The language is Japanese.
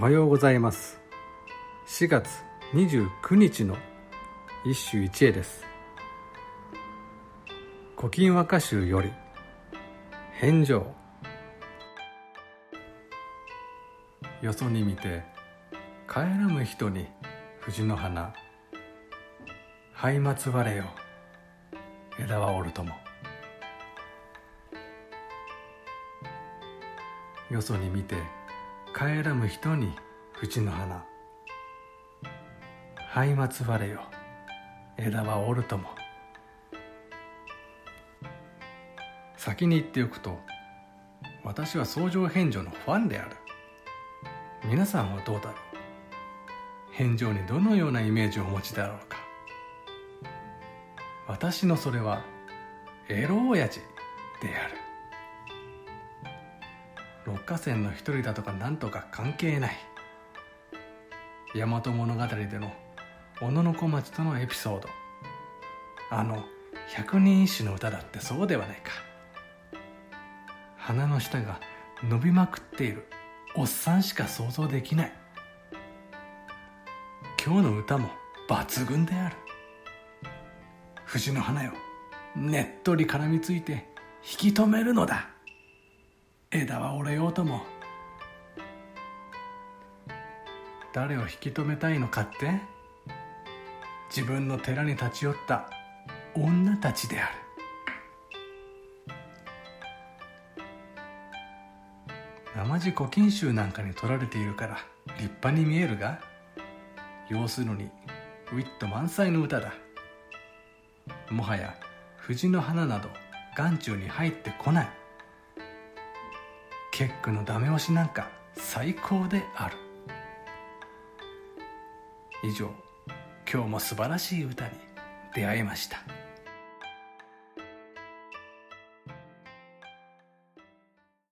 おはようございます。4月29日の一首一会です「古今和歌集」より「返上」よそに見て帰らぬ人に藤の花灰松われよ。枝は折るとも。よそに見て帰らぬ人に藤の花。灰松われよ。枝は折るとも。先に言っておくと私は相乗返上のファンである。皆さんはどうだろう。返上にどのようなイメージをお持ちだろうか。私のそれはエロ親父である。六花仙の一人だとかなんとか関係ない。大和物語での小野小町とのエピソード。あの百人一首の歌だってそうではないか。鼻の下が伸びまくっている。おっさんしか想像できない。今日の歌も抜群である。藤の花よねっとり絡みついて引き止めるのだ。枝は折れようとも。誰を引き止めたいのかって？自分の寺に立ち寄った女たちである。生地古今集なんかに取られているから立派に見えるが要するにウィット満載の歌だ。もはや藤の花など眼中に入ってこない。ケックのダメ押しなんか最高である。以上今日も素晴らしい歌に出会いました。